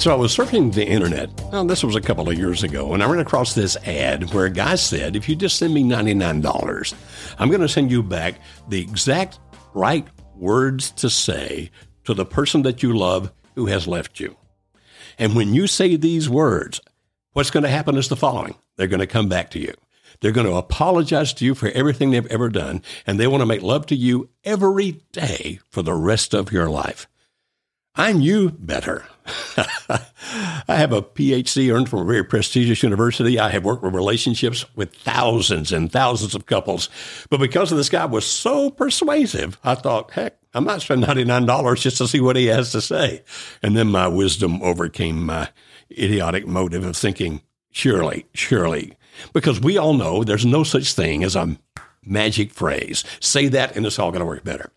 So I was surfing the internet. Now, this was a couple of years ago, and I ran across this ad where a guy said, "If you just send me ninety-nine dollars, I'm going to send you back the exact right words to say to the person that you love who has left you." And when you say these words, what's going to happen is the following: they're going to come back to you. They're going to apologize to you for everything they've ever done, and they want to make love to you every day for the rest of your life. I knew better. I have a PhD earned from a very prestigious university. I have worked with relationships with thousands and thousands of couples. But because this guy was so persuasive, I thought, heck, I might spend $99 just to see what he has to say. And then my wisdom overcame my idiotic motive of thinking, surely, surely. Because we all know there's no such thing as a magic phrase. Say that and it's all going to work better.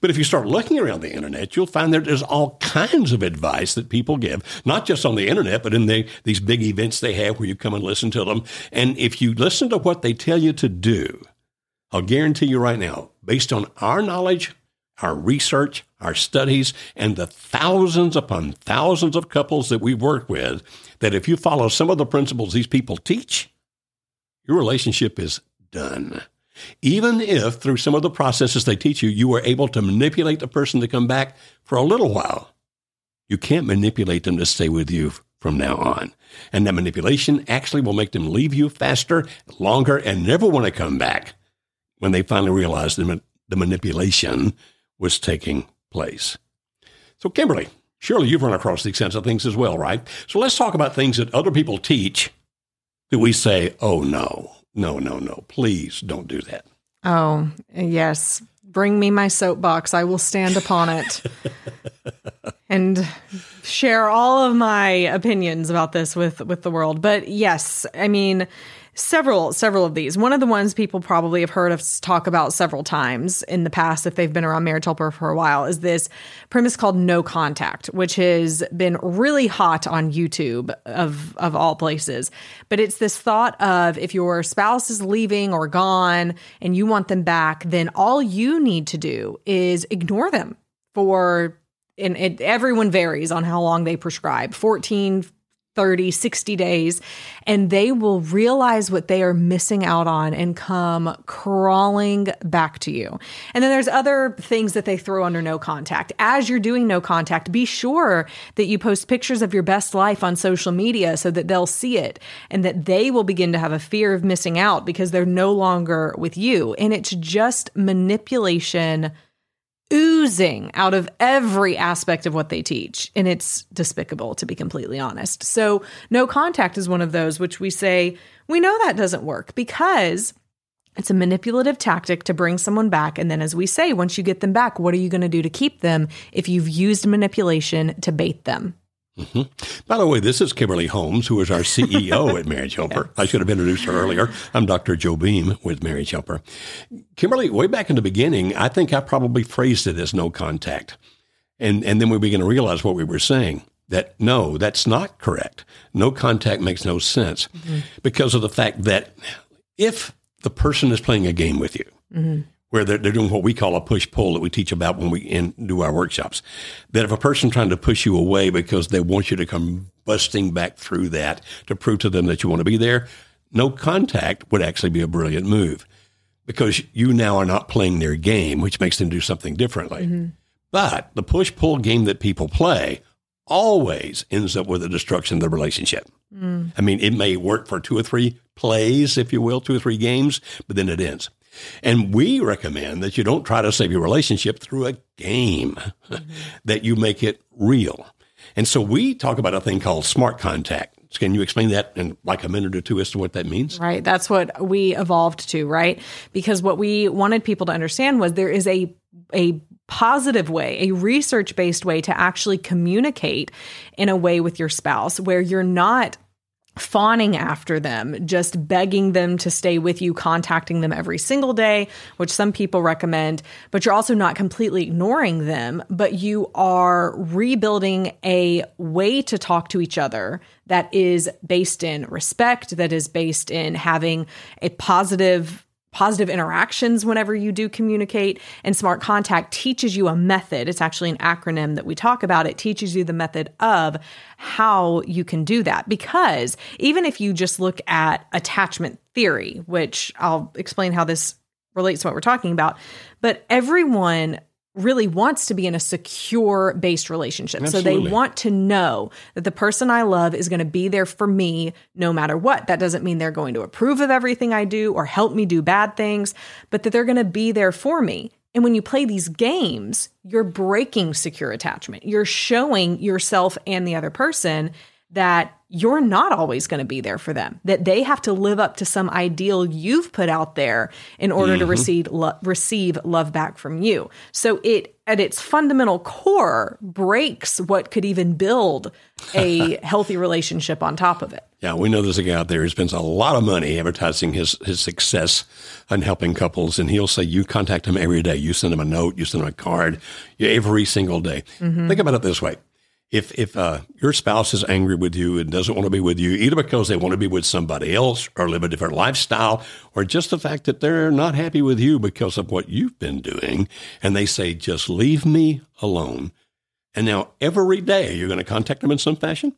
But if you start looking around the internet, you'll find that there's all kinds of advice that people give, not just on the internet, but in the, these big events they have where you come and listen to them. And if you listen to what they tell you to do, I'll guarantee you right now, based on our knowledge, our research, our studies, and the thousands upon thousands of couples that we've worked with, that if you follow some of the principles these people teach, your relationship is done. Even if through some of the processes they teach you, you are able to manipulate the person to come back for a little while, you can't manipulate them to stay with you from now on. And that manipulation actually will make them leave you faster, longer, and never want to come back when they finally realize the, the manipulation was taking place. So, Kimberly, surely you've run across these kinds of things as well, right? So, let's talk about things that other people teach that we say, oh no, no, no, no, please don't do that. Oh, yes. Bring me my soapbox. I will stand upon it and share all of my opinions about this with with the world. But yes, I mean, several several of these. One of the ones people probably have heard us talk about several times in the past if they've been around Marriage Helper for a while is this premise called no contact, which has been really hot on YouTube of of all places. But it's this thought of if your spouse is leaving or gone and you want them back, then all you need to do is ignore them for and it, everyone varies on how long they prescribe 14 30, 60 days, and they will realize what they are missing out on and come crawling back to you. And then there's other things that they throw under no contact. As you're doing no contact, be sure that you post pictures of your best life on social media so that they'll see it and that they will begin to have a fear of missing out because they're no longer with you. And it's just manipulation oozing out of every aspect of what they teach. And it's despicable, to be completely honest. So, no contact is one of those which we say, we know that doesn't work because it's a manipulative tactic to bring someone back. And then, as we say, once you get them back, what are you going to do to keep them if you've used manipulation to bait them? Mm-hmm. By the way, this is Kimberly Holmes, who is our CEO at Marriage Helper. I should have introduced her earlier. I'm Dr. Joe Beam with Marriage Helper. Kimberly, way back in the beginning, I think I probably phrased it as no contact. And, and then we began to realize what we were saying that no, that's not correct. No contact makes no sense mm-hmm. because of the fact that if the person is playing a game with you, mm-hmm where they're, they're doing what we call a push pull that we teach about when we in, do our workshops. That if a person trying to push you away because they want you to come busting back through that to prove to them that you want to be there, no contact would actually be a brilliant move because you now are not playing their game, which makes them do something differently. Mm-hmm. But the push pull game that people play always ends up with the destruction of the relationship. Mm. I mean, it may work for two or three plays, if you will, two or three games, but then it ends. And we recommend that you don't try to save your relationship through a game, mm-hmm. that you make it real. And so we talk about a thing called smart contact. Can you explain that in like a minute or two as to what that means? Right. That's what we evolved to, right? Because what we wanted people to understand was there is a a positive way, a research based way to actually communicate in a way with your spouse where you're not fawning after them, just begging them to stay with you, contacting them every single day, which some people recommend, but you're also not completely ignoring them, but you are rebuilding a way to talk to each other that is based in respect, that is based in having a positive positive interactions whenever you do communicate. And Smart Contact teaches you a method. It's actually an acronym that we talk about. It teaches you the method of how you can do that. Because even if you just look at attachment theory, which I'll explain how this relates to what we're talking about, but everyone really wants to be in a secure based relationship. Absolutely. So they want to know that the person I love is going to be there for me no matter what. That doesn't mean they're going to approve of everything I do or help me do bad things, but that they're going to be there for me. And when you play these games, you're breaking secure attachment. You're showing yourself and the other person that you're not always going to be there for them that they have to live up to some ideal you've put out there in order mm-hmm. to receive lo- receive love back from you. So it at its fundamental core breaks what could even build a healthy relationship on top of it. Yeah we know there's a guy out there who spends a lot of money advertising his his success and helping couples and he'll say you contact him every day. You send him a note. You send him a card. Every single day. Mm-hmm. think about it this way if if uh, your spouse is angry with you and doesn't want to be with you, either because they want to be with somebody else or live a different lifestyle, or just the fact that they're not happy with you because of what you've been doing, and they say, "Just leave me alone," and now every day you're going to contact them in some fashion.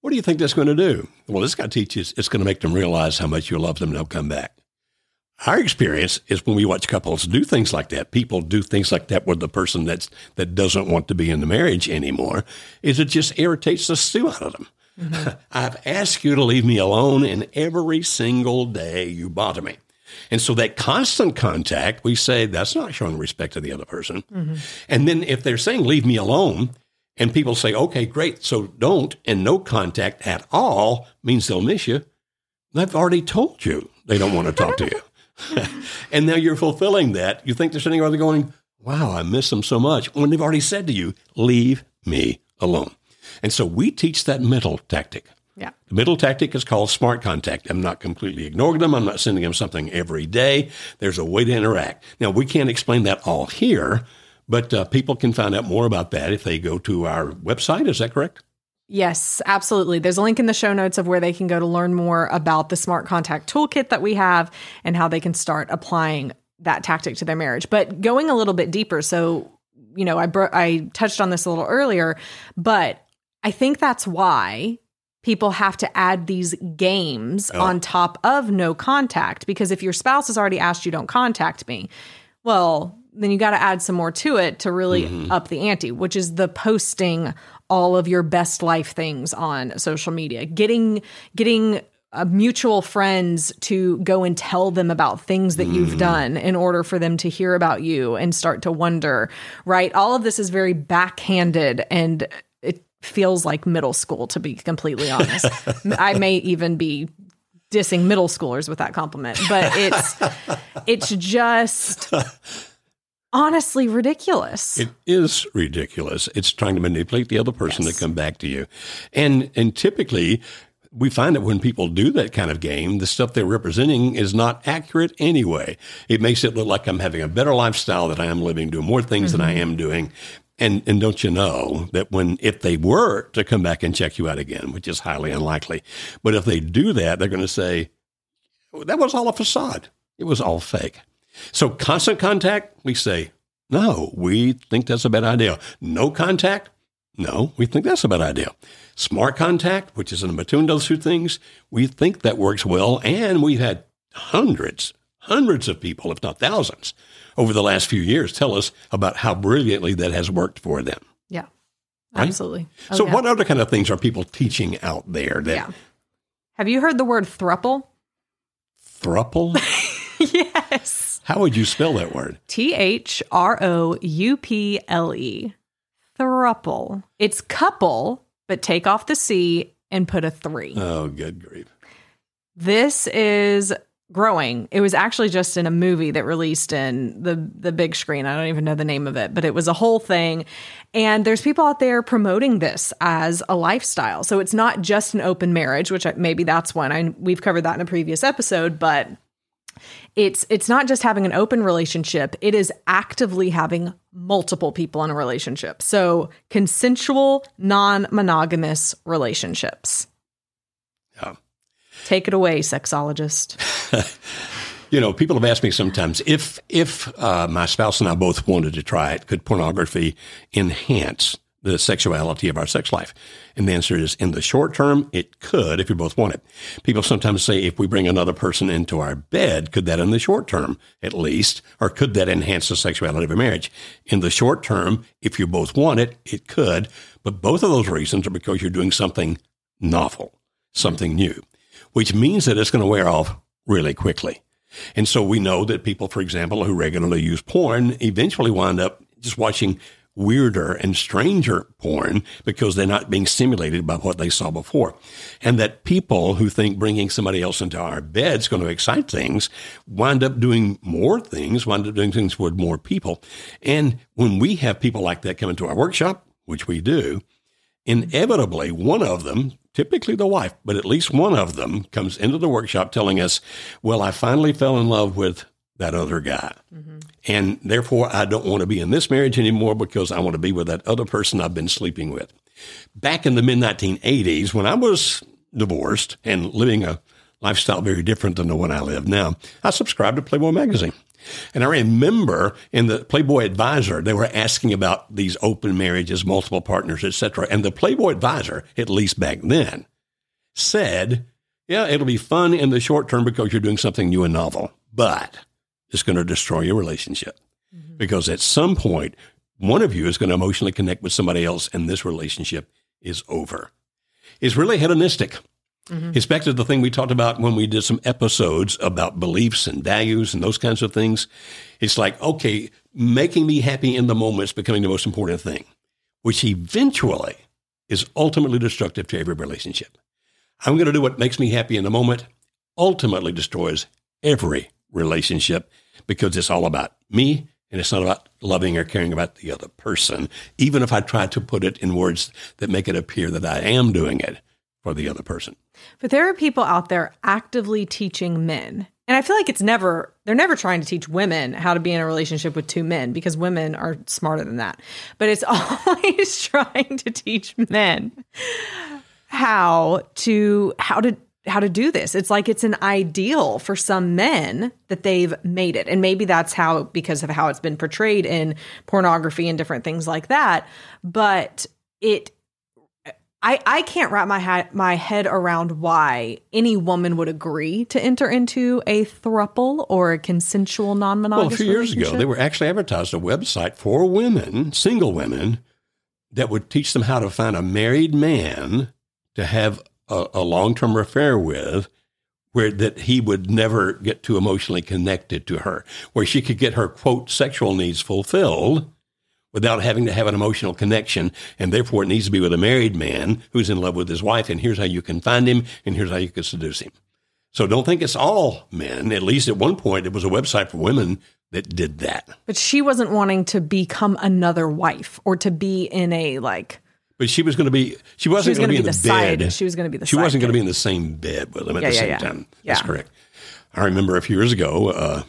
What do you think that's going to do? Well, this guy teaches it's going to make them realize how much you love them and they'll come back. Our experience is when we watch couples do things like that, people do things like that with the person that's that doesn't want to be in the marriage anymore, is it just irritates the stew out of them. Mm-hmm. I've asked you to leave me alone, and every single day you bother me. And so that constant contact, we say that's not showing respect to the other person. Mm-hmm. And then if they're saying leave me alone, and people say, okay, great, so don't, and no contact at all means they'll miss you. They've already told you they don't want to talk to you. and now you're fulfilling that. You think they're sitting around going, wow, I miss them so much. When they've already said to you, leave me alone. And so we teach that middle tactic. Yeah. The middle tactic is called smart contact. I'm not completely ignoring them. I'm not sending them something every day. There's a way to interact. Now, we can't explain that all here, but uh, people can find out more about that if they go to our website. Is that correct? Yes, absolutely. There's a link in the show notes of where they can go to learn more about the smart contact toolkit that we have and how they can start applying that tactic to their marriage. But going a little bit deeper, so you know, I bro- I touched on this a little earlier, but I think that's why people have to add these games oh. on top of no contact because if your spouse has already asked you don't contact me, well, then you got to add some more to it to really mm-hmm. up the ante, which is the posting all of your best life things on social media, getting getting uh, mutual friends to go and tell them about things that you've mm. done in order for them to hear about you and start to wonder, right? All of this is very backhanded and it feels like middle school to be completely honest. I may even be dissing middle schoolers with that compliment, but it's it's just honestly ridiculous. It is ridiculous. It's trying to manipulate the other person yes. to come back to you. And and typically we find that when people do that kind of game, the stuff they're representing is not accurate anyway. It makes it look like I'm having a better lifestyle that I am living, doing more things mm-hmm. than I mm-hmm. am doing. And and don't you know that when if they were to come back and check you out again, which is highly unlikely, but if they do that, they're going to say that was all a facade. It was all fake. So constant contact, we say, no, we think that's a bad idea. No contact, no, we think that's a bad idea. Smart contact, which is in between those two things, we think that works well. And we've had hundreds, hundreds of people, if not thousands, over the last few years tell us about how brilliantly that has worked for them. Yeah, right? absolutely. Oh, so, yeah. what other kind of things are people teaching out there? That yeah. Have you heard the word thruple? Thruple? yes. How would you spell that word? T H R O U P L E. Thruple. It's couple, but take off the C and put a three. Oh, good grief. This is growing. It was actually just in a movie that released in the the big screen. I don't even know the name of it, but it was a whole thing. And there's people out there promoting this as a lifestyle. So it's not just an open marriage, which I, maybe that's one. I we've covered that in a previous episode, but it's it's not just having an open relationship, it is actively having multiple people in a relationship. So consensual, non-monogamous relationships. Yeah. Take it away, sexologist. you know, people have asked me sometimes if if uh, my spouse and I both wanted to try it, could pornography enhance the sexuality of our sex life? And the answer is in the short term, it could if you both want it. People sometimes say if we bring another person into our bed, could that in the short term at least, or could that enhance the sexuality of a marriage? In the short term, if you both want it, it could. But both of those reasons are because you're doing something novel, something new which means that it's going to wear off really quickly. And so we know that people, for example, who regularly use porn eventually wind up just watching weirder and stranger porn because they're not being stimulated by what they saw before. And that people who think bringing somebody else into our bed is going to excite things wind up doing more things, wind up doing things with more people. And when we have people like that come into our workshop, which we do, inevitably one of them typically the wife, but at least one of them comes into the workshop telling us, Well, I finally fell in love with that other guy. Mm-hmm. And therefore, I don't want to be in this marriage anymore because I want to be with that other person I've been sleeping with. Back in the mid 1980s, when I was divorced and living a lifestyle very different than the one I live now, I subscribed to Playboy magazine. And I remember in the Playboy Advisor, they were asking about these open marriages, multiple partners, etc. And the Playboy Advisor, at least back then, said, yeah, it'll be fun in the short term because you're doing something new and novel, but it's going to destroy your relationship. Mm-hmm. Because at some point, one of you is going to emotionally connect with somebody else and this relationship is over. It's really hedonistic. Mm-hmm. It's back to the thing we talked about when we did some episodes about beliefs and values and those kinds of things. It's like, okay, making me happy in the moment is becoming the most important thing, which eventually is ultimately destructive to every relationship. I'm going to do what makes me happy in the moment, ultimately destroys every relationship because it's all about me and it's not about loving or caring about the other person, even if I try to put it in words that make it appear that I am doing it for the other person. But there are people out there actively teaching men. And I feel like it's never, they're never trying to teach women how to be in a relationship with two men because women are smarter than that. But it's always trying to teach men how to, how to, how to do this. It's like it's an ideal for some men that they've made it. And maybe that's how, because of how it's been portrayed in pornography and different things like that. But it I, I can't wrap my ha- my head around why any woman would agree to enter into a thruple or a consensual non-monogamous. Well, a few years ago, they were actually advertised a website for women, single women, that would teach them how to find a married man to have a, a long-term affair with, where that he would never get too emotionally connected to her, where she could get her quote sexual needs fulfilled without having to have an emotional connection. And therefore, it needs to be with a married man who's in love with his wife. And here's how you can find him, and here's how you can seduce him. So don't think it's all men. At least at one point, it was a website for women that did that. But she wasn't wanting to become another wife or to be in a like. But she was going to be. She wasn't going to be in the, the side. bed. She was going to be the. She wasn't going to be in the same bed with him at yeah, the yeah, same yeah. time. That's correct. I remember a few years ago. Uh,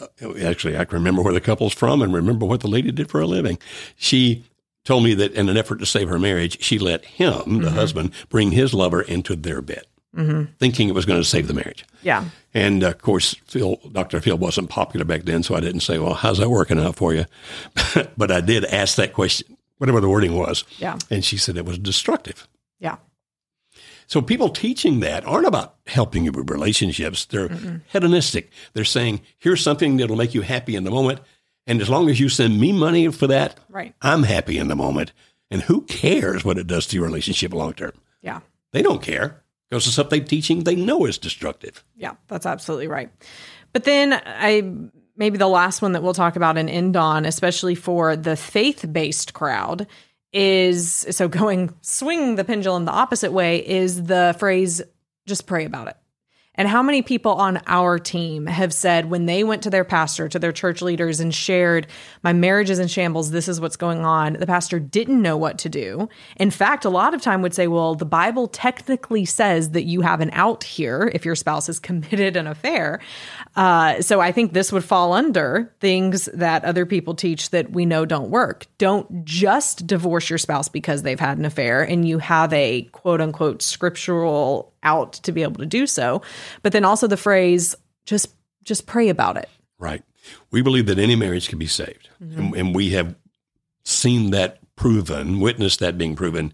uh, actually, I can remember where the couple's from and remember what the lady did for a living. She told me that in an effort to save her marriage, she let him, mm-hmm. the husband, bring his lover into their bed, mm-hmm. thinking it was going to save the marriage. Yeah. And of course, Phil, Dr. Phil wasn't popular back then, so I didn't say, well, how's that working out for you? but I did ask that question, whatever the wording was. Yeah. And she said it was destructive. Yeah. So people teaching that aren't about helping you with relationships. They're Mm-mm. hedonistic. They're saying, here's something that'll make you happy in the moment. And as long as you send me money for that, right. I'm happy in the moment. And who cares what it does to your relationship long term? Yeah. They don't care because the stuff they're teaching they know is destructive. Yeah, that's absolutely right. But then I maybe the last one that we'll talk about and end on, especially for the faith based crowd, is so going swing the pendulum the opposite way is the phrase just pray about it. And how many people on our team have said when they went to their pastor, to their church leaders, and shared, My marriage is in shambles, this is what's going on, the pastor didn't know what to do. In fact, a lot of time would say, Well, the Bible technically says that you have an out here if your spouse has committed an affair. Uh, so I think this would fall under things that other people teach that we know don't work. Don't just divorce your spouse because they've had an affair and you have a quote unquote scriptural out to be able to do so. But then also the phrase, just just pray about it. Right. We believe that any marriage can be saved. Mm-hmm. And, and we have seen that proven, witnessed that being proven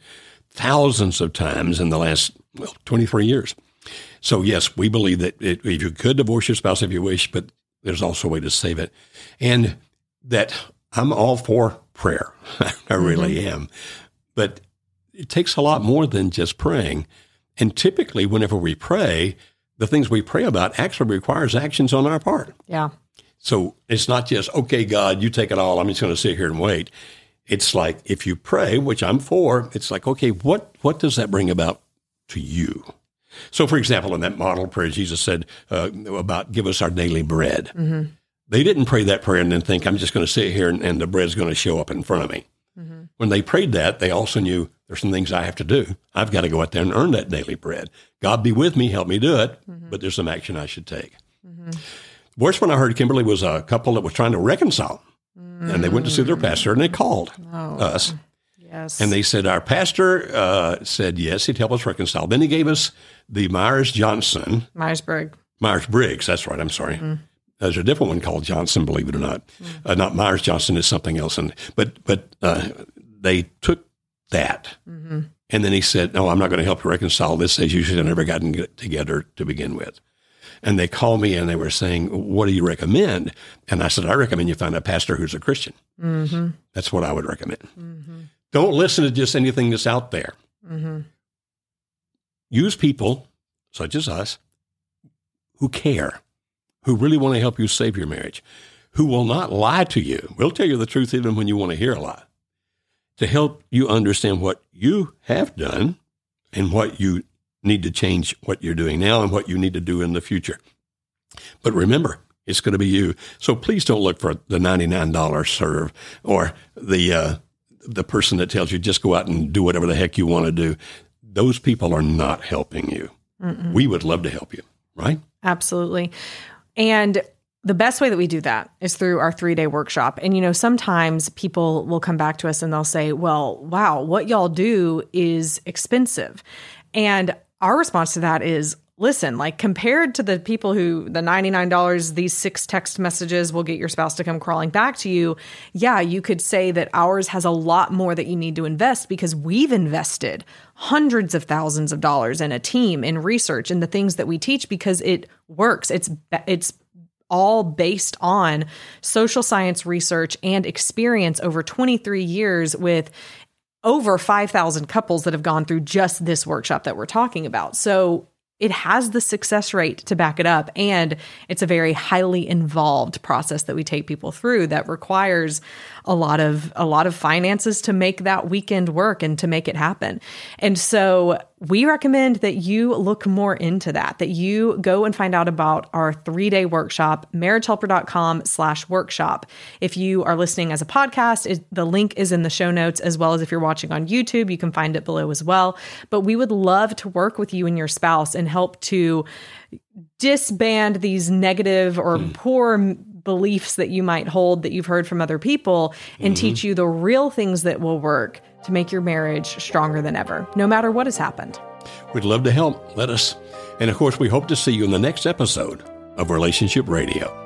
thousands of times in the last well, 23 years. So, yes, we believe that it, if you could divorce your spouse if you wish, but there's also a way to save it. And that I'm all for prayer. I really mm-hmm. am. But it takes a lot more than just praying. And typically, whenever we pray, the things we pray about actually requires actions on our part. Yeah. So it's not just, okay, God, you take it all. I'm just going to sit here and wait. It's like if you pray, which I'm for, it's like, okay, what, what does that bring about to you? So, for example, in that model prayer, Jesus said uh, about give us our daily bread. Mm-hmm. They didn't pray that prayer and then think, I'm just going to sit here and, and the bread's going to show up in front of me. Mm-hmm. When they prayed that, they also knew there's some things I have to do. I've got to go out there and earn that daily bread. God be with me, help me do it, mm-hmm. but there's some action I should take. Mm-hmm. Worst one I heard, Kimberly, was a couple that was trying to reconcile. And they went to see their pastor and they called oh. us. Yes. And they said, Our pastor uh, said, yes, he'd help us reconcile. Then he gave us the Myers Johnson. Myers Briggs. Myers Briggs, that's right. I'm sorry. There's a different one called Johnson, believe it or not. Mm-hmm. Uh, not Myers Johnson is something else. And but but uh, they took that, mm-hmm. and then he said, "No, I'm not going to help you reconcile this. As you should have never gotten together to begin with." And they called me and they were saying, "What do you recommend?" And I said, "I recommend you find a pastor who's a Christian. Mm-hmm. That's what I would recommend. Mm-hmm. Don't listen to just anything that's out there. Mm-hmm. Use people such as us who care." Who really want to help you save your marriage, who will not lie to you. We'll tell you the truth even when you want to hear a lie, to help you understand what you have done and what you need to change what you're doing now and what you need to do in the future. But remember, it's going to be you. So please don't look for the $99 serve or the, uh, the person that tells you just go out and do whatever the heck you want to do. Those people are not helping you. Mm-mm. We would love to help you, right? Absolutely. And the best way that we do that is through our three day workshop. And, you know, sometimes people will come back to us and they'll say, well, wow, what y'all do is expensive. And our response to that is, listen, like compared to the people who the $99, these six text messages will get your spouse to come crawling back to you. Yeah, you could say that ours has a lot more that you need to invest because we've invested hundreds of thousands of dollars in a team, in research, in the things that we teach because it works. It's, it's, all based on social science research and experience over 23 years with over 5,000 couples that have gone through just this workshop that we're talking about. So it has the success rate to back it up. And it's a very highly involved process that we take people through that requires a lot of a lot of finances to make that weekend work and to make it happen. And so we recommend that you look more into that, that you go and find out about our three-day workshop, marriagehelper.com slash workshop. If you are listening as a podcast, it, the link is in the show notes, as well as if you're watching on YouTube, you can find it below as well. But we would love to work with you and your spouse and help to disband these negative or mm. poor beliefs that you might hold that you've heard from other people and mm-hmm. teach you the real things that will work to make your marriage stronger than ever, no matter what has happened. We'd love to help. Let us. And of course, we hope to see you in the next episode of Relationship Radio.